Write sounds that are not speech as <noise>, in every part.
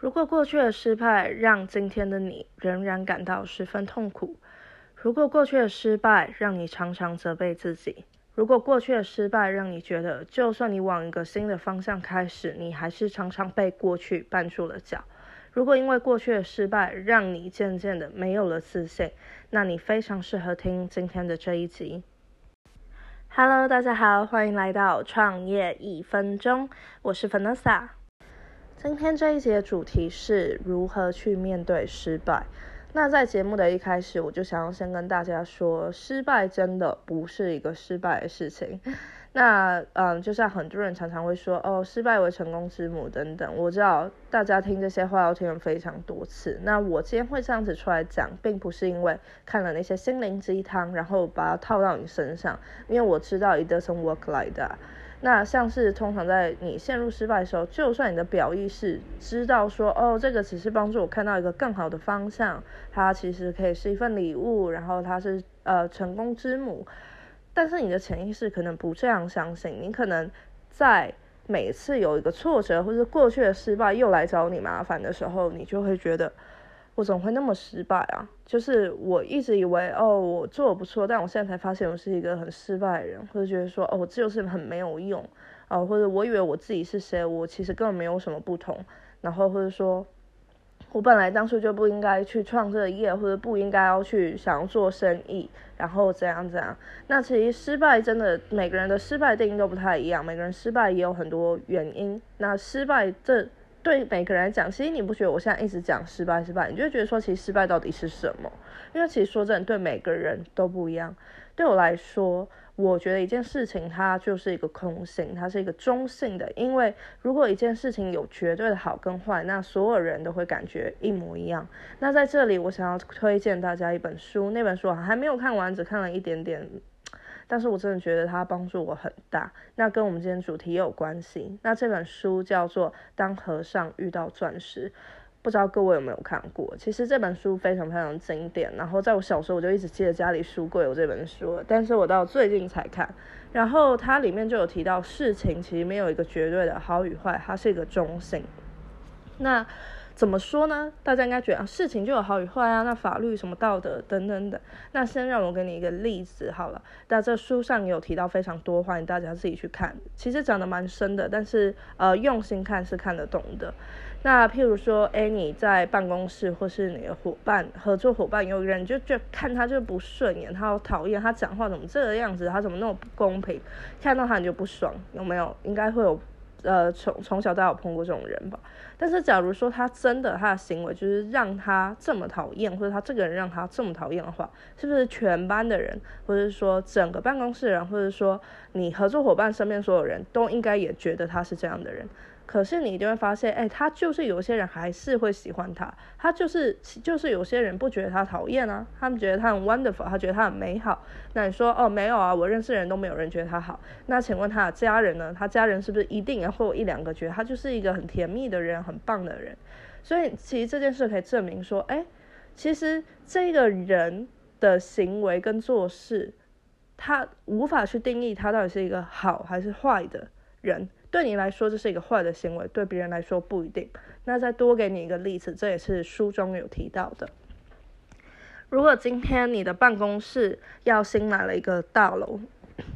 如果过去的失败让今天的你仍然感到十分痛苦，如果过去的失败让你常常责备自己，如果过去的失败让你觉得就算你往一个新的方向开始，你还是常常被过去绊住了脚，如果因为过去的失败让你渐渐的没有了自信，那你非常适合听今天的这一集。Hello，大家好，欢迎来到创业一分钟，我是 Vanessa。今天这一节主题是如何去面对失败。那在节目的一开始，我就想要先跟大家说，失败真的不是一个失败的事情。<laughs> 那嗯，就像很多人常常会说，哦，失败为成功之母等等。我知道大家听这些话要听了非常多次。那我今天会这样子出来讲，并不是因为看了那些心灵鸡汤，然后把它套到你身上，因为我知道 it doesn't work like that。那像是通常在你陷入失败的时候，就算你的表意识知道说，哦，这个只是帮助我看到一个更好的方向，它其实可以是一份礼物，然后它是呃成功之母，但是你的潜意识可能不这样相信，你可能在每次有一个挫折或者过去的失败又来找你麻烦的时候，你就会觉得。我怎么会那么失败啊？就是我一直以为哦，我做的不错，但我现在才发现我是一个很失败的人，或者觉得说哦，我就是很没有用啊，或者我以为我自己是谁，我其实根本没有什么不同，然后或者说，我本来当初就不应该去创这个业，或者不应该要去想要做生意，然后怎样怎样。那其实失败真的每个人的失败定义都不太一样，每个人失败也有很多原因。那失败这。对每个人来讲，其实你不觉得我现在一直讲失败失败，你就觉得说其实失败到底是什么？因为其实说真的，对每个人都不一样。对我来说，我觉得一件事情它就是一个空性，它是一个中性的。因为如果一件事情有绝对的好跟坏，那所有人都会感觉一模一样。那在这里，我想要推荐大家一本书，那本书还没有看完，只看了一点点。但是我真的觉得它帮助我很大，那跟我们今天主题也有关系。那这本书叫做《当和尚遇到钻石》，不知道各位有没有看过？其实这本书非常非常经典，然后在我小时候我就一直记得家里书柜有这本书，但是我到最近才看。然后它里面就有提到，事情其实没有一个绝对的好与坏，它是一个中性。那怎么说呢？大家应该觉得，事情就有好与坏啊，那法律什么道德等等等。那先让我给你一个例子好了。那这书上有提到非常多，欢迎大家自己去看。其实讲的蛮深的，但是呃用心看是看得懂的。那譬如说，哎，你在办公室或是你的伙伴、合作伙伴有人就就看他就不顺眼，他好讨厌，他讲话怎么这个样子，他怎么那么不公平，看到他你就不爽，有没有？应该会有。呃，从从小都有碰过这种人吧。但是，假如说他真的他的行为就是让他这么讨厌，或者他这个人让他这么讨厌的话，是不是全班的人，或者说整个办公室人，或者说你合作伙伴身边所有人都应该也觉得他是这样的人？可是你一定会发现，哎，他就是有些人还是会喜欢他，他就是就是有些人不觉得他讨厌啊，他们觉得他很 wonderful，他觉得他很美好。那你说，哦，没有啊，我认识人都没有人觉得他好。那请问他的家人呢？他家人是不是一定也会有一两个觉得他就是一个很甜蜜的人，很棒的人？所以其实这件事可以证明说，哎，其实这个人的行为跟做事，他无法去定义他到底是一个好还是坏的人。对你来说这是一个坏的行为，对别人来说不一定。那再多给你一个例子，这也是书中有提到的。如果今天你的办公室要新买了一个大楼，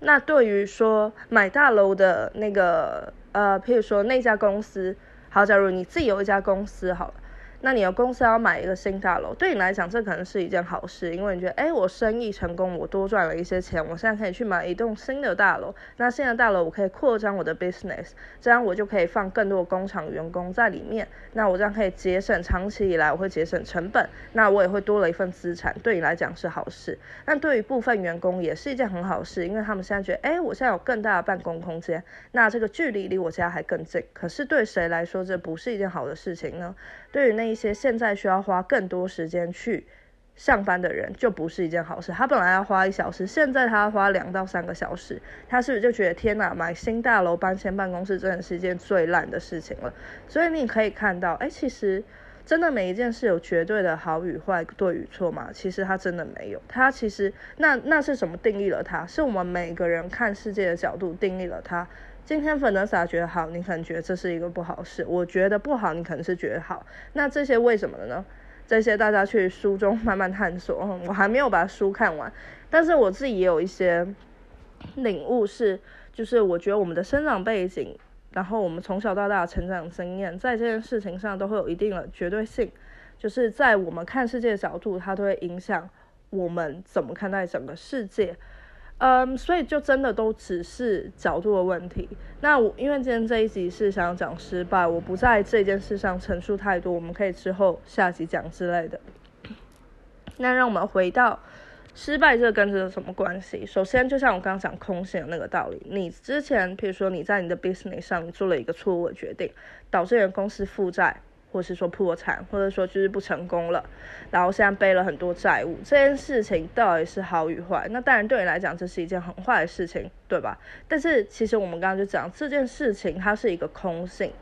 那对于说买大楼的那个呃，譬如说那家公司，好，假如你自己有一家公司，好了。那你的公司要买一个新大楼，对你来讲这可能是一件好事，因为你觉得，哎，我生意成功，我多赚了一些钱，我现在可以去买一栋新的大楼。那新的大楼我可以扩张我的 business，这样我就可以放更多的工厂员工在里面。那我这样可以节省长期以来我会节省成本，那我也会多了一份资产，对你来讲是好事。但对于部分员工也是一件很好事，因为他们现在觉得，哎，我现在有更大的办公空间，那这个距离离我家还更近。可是对谁来说这不是一件好的事情呢？对于那一些现在需要花更多时间去上班的人，就不是一件好事。他本来要花一小时，现在他要花两到三个小时，他是不是就觉得天哪，买新大楼搬迁办公室真的是一件最烂的事情了？所以你可以看到，哎，其实真的每一件事有绝对的好与坏、对与错吗？其实它真的没有。它其实那那是什么定义了它？是我们每个人看世界的角度定义了它。今天粉德萨觉得好，你可能觉得这是一个不好事；我觉得不好，你可能是觉得好。那这些为什么呢？这些大家去书中慢慢探索。我还没有把书看完，但是我自己也有一些领悟，是就是我觉得我们的生长背景，然后我们从小到大的成长经验，在这件事情上都会有一定的绝对性，就是在我们看世界的角度，它都会影响我们怎么看待整个世界。嗯，所以就真的都只是角度的问题。那我因为今天这一集是想要讲失败，我不在这件事上陈述太多，我们可以之后下集讲之类的。那让我们回到失败这跟这有什么关系？首先，就像我刚刚讲空性的那个道理，你之前比如说你在你的 business 上做了一个错误的决定，导致你的公司负债。或是说破产，或者说就是不成功了，然后现在背了很多债务，这件事情到底是好与坏？那当然对你来讲这是一件很坏的事情，对吧？但是其实我们刚刚就讲这件事情它是一个空性。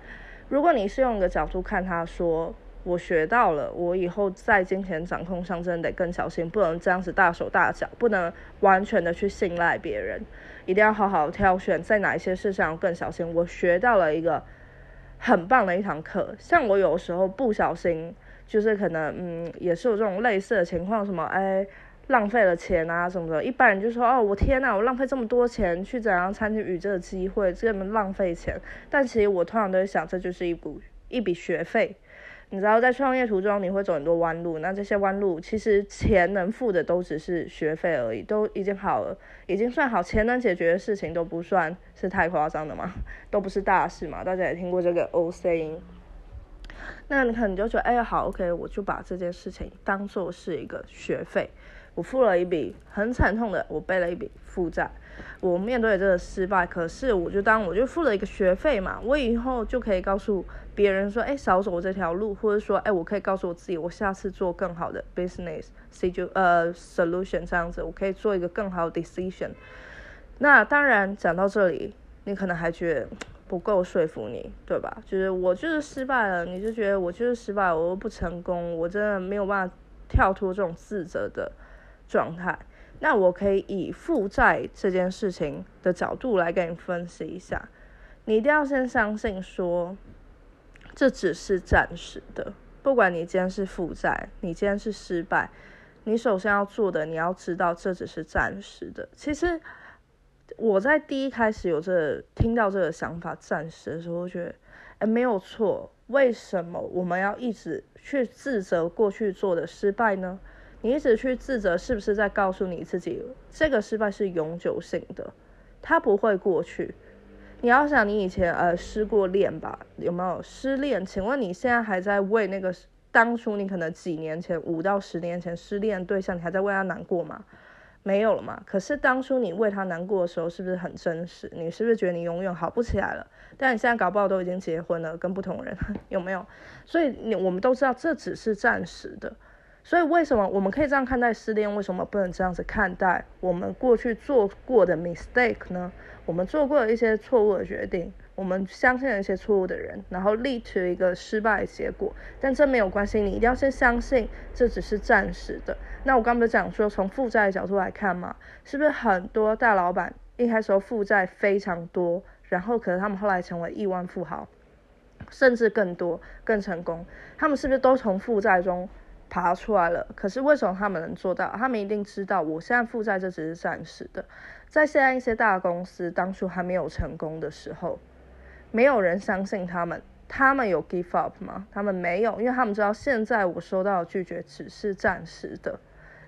如果你是用一个角度看它，说我学到了，我以后在金钱掌控上真的得更小心，不能这样子大手大脚，不能完全的去信赖别人，一定要好好挑选在哪一些事上更小心。我学到了一个。很棒的一堂课，像我有时候不小心，就是可能，嗯，也是有这种类似的情况，什么，哎，浪费了钱啊什么的。一般人就说，哦，我天呐，我浪费这么多钱去怎样参加宇宙的机会，这么浪费钱。但其实我通常都会想，这就是一股一笔学费。你知道，在创业途中你会走很多弯路，那这些弯路其实钱能付的都只是学费而已，都已经好了，已经算好，钱能解决的事情都不算是太夸张的嘛，都不是大事嘛。大家也听过这个 O C，那你看你就觉得，哎呀，好，OK，我就把这件事情当做是一个学费，我付了一笔很惨痛的，我背了一笔负债。我面对这个失败，可是我就当我就付了一个学费嘛，我以后就可以告诉别人说，哎，少走这条路，或者说，哎，我可以告诉我自己，我下次做更好的 business，C 就呃 solution 这样子，我可以做一个更好的 decision。那当然讲到这里，你可能还觉得不够说服你，对吧？就是我就是失败了，你就觉得我就是失败，我又不成功，我真的没有办法跳脱这种自责的状态。那我可以以负债这件事情的角度来给你分析一下，你一定要先相信说，这只是暂时的。不管你今天是负债，你今天是失败，你首先要做的，你要知道这只是暂时的。其实我在第一开始有这听到这个想法暂时的时候，我觉得哎没有错。为什么我们要一直去自责过去做的失败呢？你一直去自责，是不是在告诉你自己，这个失败是永久性的，它不会过去？你要想，你以前呃失过恋吧，有没有失恋？请问你现在还在为那个当初你可能几年前五到十年前失恋对象，你还在为他难过吗？没有了嘛？可是当初你为他难过的时候，是不是很真实？你是不是觉得你永远好不起来了？但你现在搞不好都已经结婚了，跟不同人，<laughs> 有没有？所以你我们都知道，这只是暂时的。所以为什么我们可以这样看待失恋？为什么不能这样子看待我们过去做过的 mistake 呢？我们做过的一些错误的决定，我们相信了一些错误的人，然后 lead to 一个失败的结果。但这没有关系，你一定要先相信这只是暂时的。那我刚不是讲说，从负债的角度来看嘛，是不是很多大老板一开始负债非常多，然后可能他们后来成为亿万富豪，甚至更多更成功，他们是不是都从负债中？爬出来了，可是为什么他们能做到？他们一定知道，我现在负债这只是暂时的。在现在一些大公司当初还没有成功的时候，没有人相信他们，他们有 give up 吗？他们没有，因为他们知道现在我收到的拒绝只是暂时的。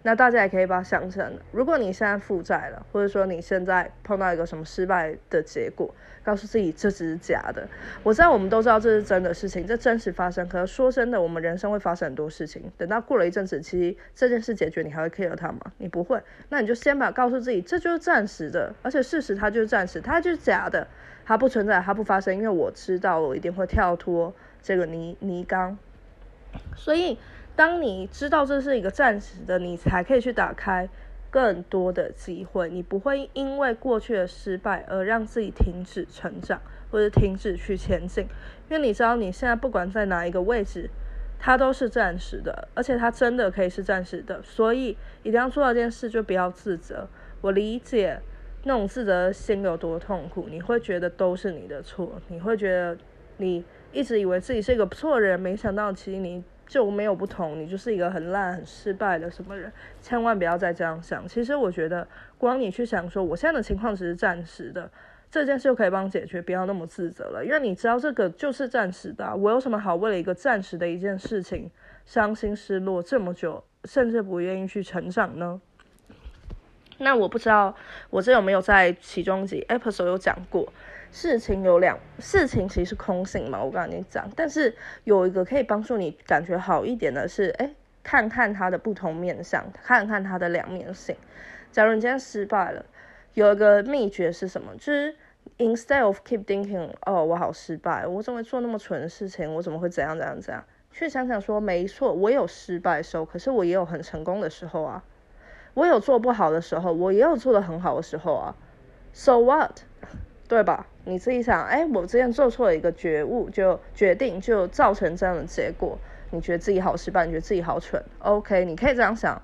那大家也可以把它想成，如果你现在负债了，或者说你现在碰到一个什么失败的结果，告诉自己这只是假的。我知道我们都知道这是真的事情，这真实发生。可是说真的，我们人生会发生很多事情。等到过了一阵子，其实这件事解决，你还会 care 它吗？你不会。那你就先把告诉自己，这就是暂时的，而且事实它就是暂时，它就是假的，它不存在，它不发生。因为我知道，我一定会跳脱这个泥泥缸，所以。当你知道这是一个暂时的，你才可以去打开更多的机会。你不会因为过去的失败而让自己停止成长，或者停止去前进。因为你知道你现在不管在哪一个位置，它都是暂时的，而且它真的可以是暂时的。所以一定要做到一件事，就不要自责。我理解那种自责心有多痛苦，你会觉得都是你的错，你会觉得你一直以为自己是一个不错的人，没想到其实你就没有不同，你就是一个很烂、很失败的什么人，千万不要再这样想。其实我觉得，光你去想说我现在的情况只是暂时的，这件事就可以帮解决，不要那么自责了，因为你知道这个就是暂时的，我有什么好为了一个暂时的一件事情伤心失落这么久，甚至不愿意去成长呢？那我不知道我这有没有在其中几 episode 有讲过，事情有两事情其实是空性嘛，我刚才讲，但是有一个可以帮助你感觉好一点的是，哎，看看它的不同面相，看看它的两面性。假如你今天失败了，有一个秘诀是什么？就是 instead of keep thinking，哦，我好失败，我怎么会做那么蠢的事情？我怎么会怎样怎样怎样？去想想说，没错，我有失败的时候，可是我也有很成功的时候啊。我有做不好的时候，我也有做的很好的时候啊，So what，对吧？你自己想，哎，我之前做错了一个觉悟，就决定就造成这样的结果，你觉得自己好失败，你觉得自己好蠢，OK，你可以这样想，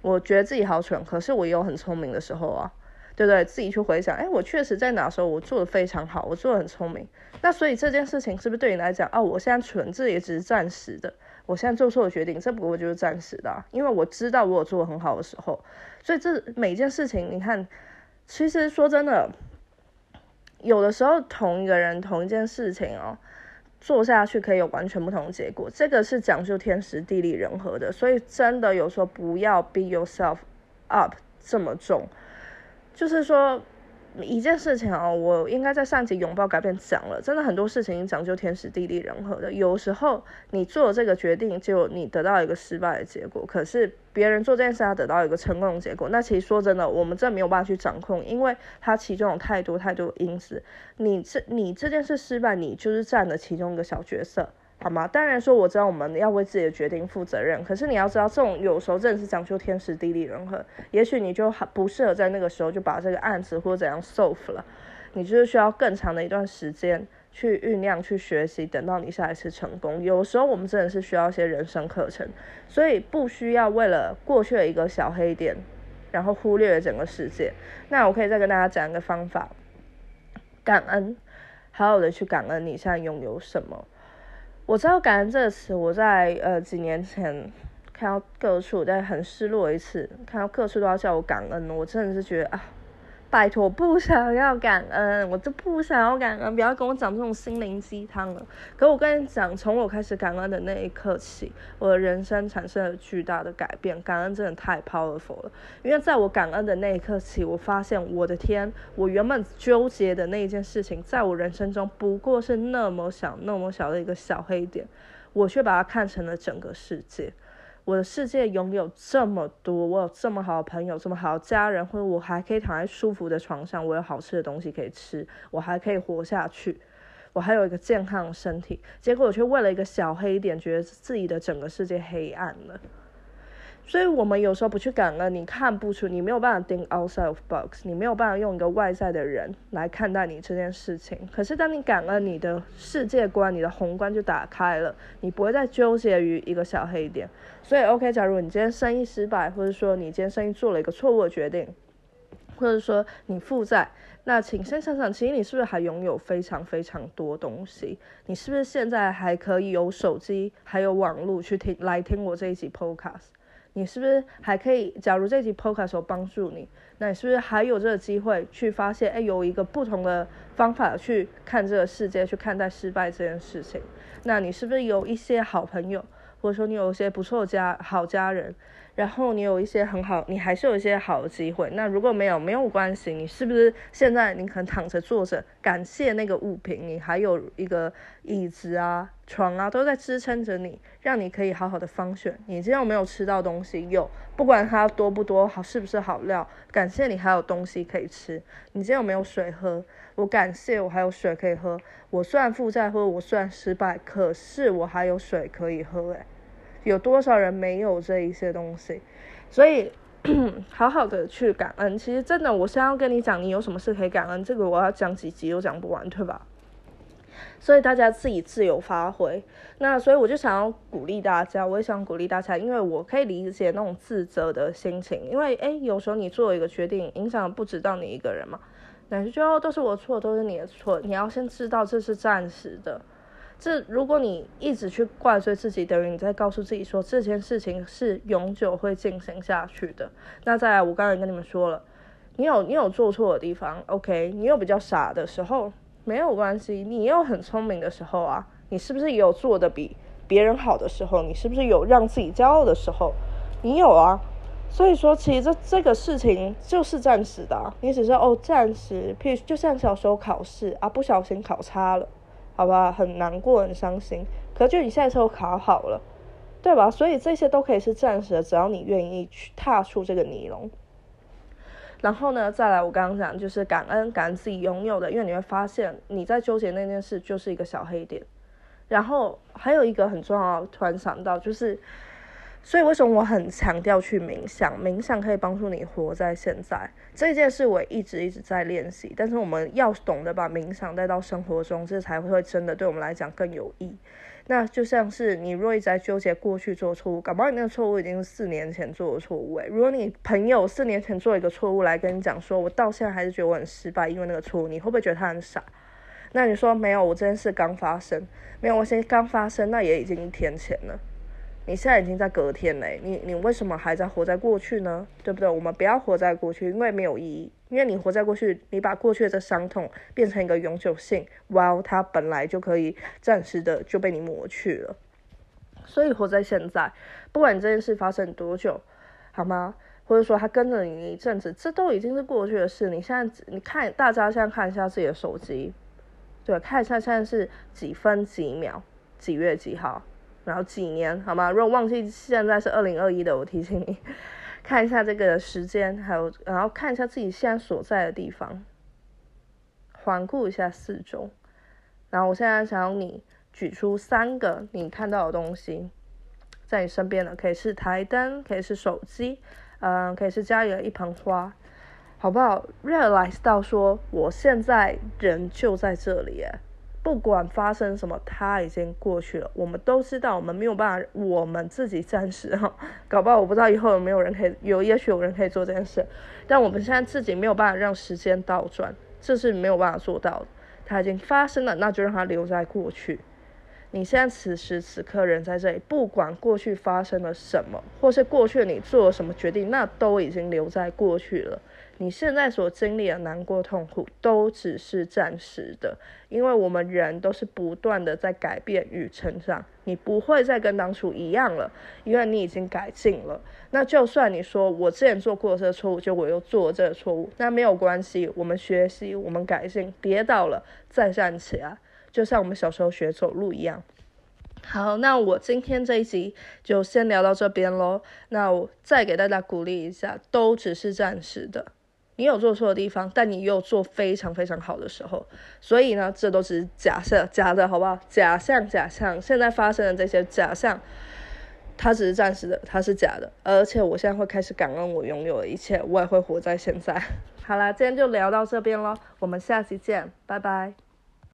我觉得自己好蠢，可是我也有很聪明的时候啊，对不对？自己去回想，哎，我确实在哪时候我做的非常好，我做的很聪明，那所以这件事情是不是对你来讲，哦，我现在蠢，这也只是暂时的。我现在做错了决定，这不过就是暂时的，因为我知道我有做很好的时候，所以这每件事情，你看，其实说真的，有的时候同一个人同一件事情哦，做下去可以有完全不同的结果，这个是讲究天时地利人和的，所以真的有时候不要 be yourself up 这么重，就是说。一件事情啊，我应该在上集拥抱改变讲了，真的很多事情讲究天时地利人和的。有时候你做这个决定，就你得到一个失败的结果；可是别人做这件事，他得到一个成功的结果。那其实说真的，我们这没有办法去掌控，因为它其中有太多太多因素。你这你这件事失败，你就是占了其中一个小角色。好吗？当然说我知道我们要为自己的决定负责任，可是你要知道，这种有时候真的是讲究天时地利人和。也许你就不适合在那个时候就把这个案子或者怎样 solve 了，你就是需要更长的一段时间去酝酿、去学习，等到你下一次成功。有时候我们真的是需要一些人生课程，所以不需要为了过去的一个小黑点，然后忽略了整个世界。那我可以再跟大家讲一个方法：感恩，好好的去感恩你现在拥有什么。我知道“感恩”这个词，我在呃几年前看到各处在很失落一次，看到各处都要叫我感恩，我真的是觉得啊。拜托，不想要感恩，我就不想要感恩，不要跟我讲这种心灵鸡汤了。可我跟你讲，从我开始感恩的那一刻起，我的人生产生了巨大的改变。感恩真的太 powerful 了，因为在我感恩的那一刻起，我发现我的天，我原本纠结的那一件事情，在我人生中不过是那么小、那么小的一个小黑点，我却把它看成了整个世界。我的世界拥有这么多，我有这么好的朋友，这么好的家人，或者我还可以躺在舒服的床上，我有好吃的东西可以吃，我还可以活下去，我还有一个健康的身体。结果我却为了一个小黑点，觉得自己的整个世界黑暗了。所以，我们有时候不去感恩，你看不出，你没有办法 think outside of box，你没有办法用一个外在的人来看待你这件事情。可是，当你感恩，你的世界观、你的宏观就打开了，你不会再纠结于一个小黑点。所以，OK，假如你今天生意失败，或者说你今天生意做了一个错误的决定，或者说你负债，那请先想想，其实你是不是还拥有非常非常多东西？你是不是现在还可以有手机，还有网络去听来听我这一集 Podcast？你是不是还可以？假如这集 podcast 帮助你，那你是不是还有这个机会去发现？哎，有一个不同的方法去看这个世界，去看待失败这件事情。那你是不是有一些好朋友，或者说你有一些不错家好家人？然后你有一些很好，你还是有一些好的机会。那如果没有，没有关系。你是不是现在你可能躺着坐着，感谢那个物品，你还有一个椅子啊、床啊，都在支撑着你，让你可以好好的方选。你今天有没有吃到东西？有，不管它多不多，好是不是好料，感谢你还有东西可以吃。你今天有没有水喝？我感谢我还有水可以喝。我虽然负债或者我虽然失败，可是我还有水可以喝，诶。有多少人没有这一些东西？所以 <clears throat> 好好的去感恩。其实真的，我现在要跟你讲，你有什么事可以感恩，这个我要讲几集都讲不完，对吧？所以大家自己自由发挥。那所以我就想要鼓励大家，我也想鼓励大家，因为我可以理解那种自责的心情，因为诶，有时候你做一个决定，影响不止到你一个人嘛，那就最后都是我错，都是你的错。你要先知道这是暂时的。这如果你一直去怪罪自己，等于你在告诉自己说这件事情是永久会进行下去的。那再来，我刚才跟你们说了，你有你有做错的地方，OK，你有比较傻的时候，没有关系，你也有很聪明的时候啊。你是不是也有做的比别人好的时候？你是不是有让自己骄傲的时候？你有啊。所以说，其实这这个事情就是暂时的，你只是哦暂时，譬如就像小时候考试啊，不小心考差了。好吧，很难过，很伤心。可就你现在都考好了，对吧？所以这些都可以是暂时的，只要你愿意去踏出这个泥龙。然后呢，再来我刚刚讲，就是感恩，感恩自己拥有的，因为你会发现你在纠结那件事就是一个小黑点。然后还有一个很重要，突然想到就是。所以为什么我很强调去冥想？冥想可以帮助你活在现在。这件事我一直一直在练习，但是我们要懂得把冥想带到生活中，这才会真的对我们来讲更有益。那就像是你若一直在纠结过去做错误，搞不好你那个错误已经是四年前做的错误诶。如果你朋友四年前做一个错误来跟你讲说，我到现在还是觉得我很失败，因为那个错误，你会不会觉得他很傻？那你说没有，我这件事刚发生，没有，我现在刚发生，那也已经一天前了。你现在已经在隔天嘞，你你为什么还在活在过去呢？对不对？我们不要活在过去，因为没有意义。因为你活在过去，你把过去的伤痛变成一个永久性，哇，它本来就可以暂时的就被你抹去了。所以活在现在，不管这件事发生多久，好吗？或者说他跟着你一阵子，这都已经是过去的事。你现在你看，大家现在看一下自己的手机，对，看一下现在是几分几秒，几月几号。然后几年好吗？如果忘记现在是二零二一的，我提醒你 <laughs> 看一下这个时间，还有然后看一下自己现在所在的地方，环顾一下四周。然后我现在想要你举出三个你看到的东西，在你身边的，可以是台灯，可以是手机，嗯，可以是家里的一盆花，好不好？realize 到说我现在人就在这里，不管发生什么，它已经过去了。我们都知道，我们没有办法，我们自己暂时哈，<laughs> 搞不好我不知道以后有没有人可以有，也许有人可以做这件事。但我们现在自己没有办法让时间倒转，这是没有办法做到的。它已经发生了，那就让它留在过去。你现在此时此刻人在这里，不管过去发生了什么，或是过去你做了什么决定，那都已经留在过去了。你现在所经历的难过、痛苦，都只是暂时的，因为我们人都是不断的在改变与成长。你不会再跟当初一样了，因为你已经改进了。那就算你说我之前做过这个错误，就我又做了这个错误，那没有关系。我们学习，我们改进，跌倒了再站起来，就像我们小时候学走路一样。好，那我今天这一集就先聊到这边喽。那我再给大家鼓励一下，都只是暂时的。你有做错的地方，但你又做非常非常好的时候，所以呢，这都只是假设，假的，好不好？假象，假象，现在发生的这些假象，它只是暂时的，它是假的。而且我现在会开始感恩我拥有的一切，我也会活在现在。<laughs> 好啦，今天就聊到这边喽，我们下期见，拜拜。